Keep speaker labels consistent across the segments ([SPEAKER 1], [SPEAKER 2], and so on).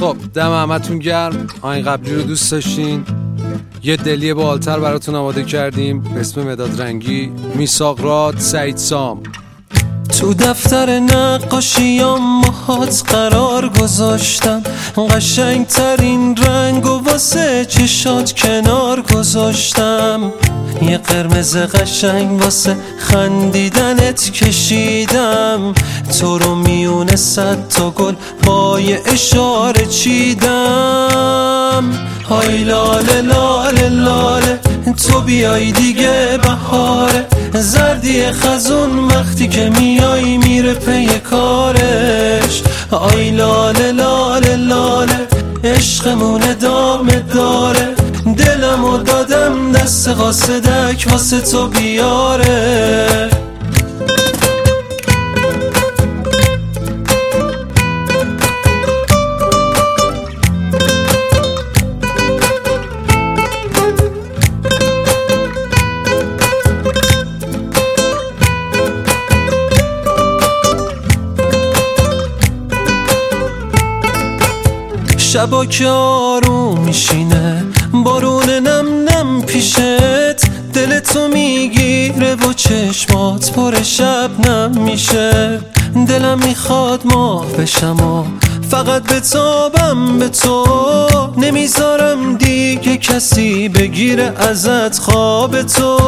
[SPEAKER 1] خب دم همتون گرم. آین قبلی رو دوست داشتین. یه دلی بالتر براتون آماده کردیم. به اسم مداد رنگی میساق راد سعید سام.
[SPEAKER 2] تو دفتر نقاشیام ماهات قرار گذاشتم. قشنگ ترین رنگ و واسه چشات کنار گذاشتم. یه قرمز قشنگ واسه خندیدنت کشیدم. تو رو میونه صد تا گل با یه اشاره چیدم. های لاله لاله لاله تو بیای دیگه بهاره. زردی خزون وقتی که میای میره پی کارش. آی لاله لاله لاله عشقمون ادامه داره. دلم و دادم دست قاصدک واسه تو بیاره. شبا که آروم میشینه بارون نم نم پیشت دل تو می‌گیره و چشمات پر شب نم میشه. دلم می‌خواد ماه بشم و فقط بتابم به تو نمی‌ذارم دیگه کسی بگیره ازت خواب تو.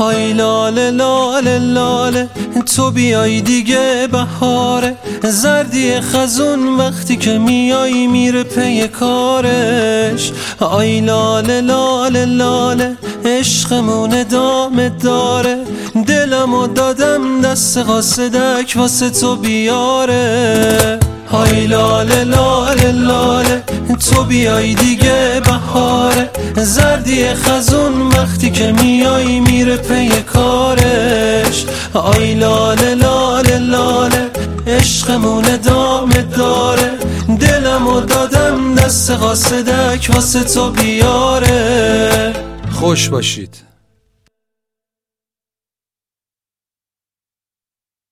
[SPEAKER 2] های لاله لاله لاله تو بیای دیگه بهاره. زردی خزون وقتی که میای میره پی کارش. آی لاله لاله لاله عشقمون ادامه داره. دلم و دادم دست قاصدک واسه تو بیاره. های لاله لاله لاله تو بیای دیگه بهاره. زردی خزون وقتی که میای میره پی عشقمون ادامه داره. دلم و دادم دست قاصدک واسه تو بیاره.
[SPEAKER 1] خوش باشید.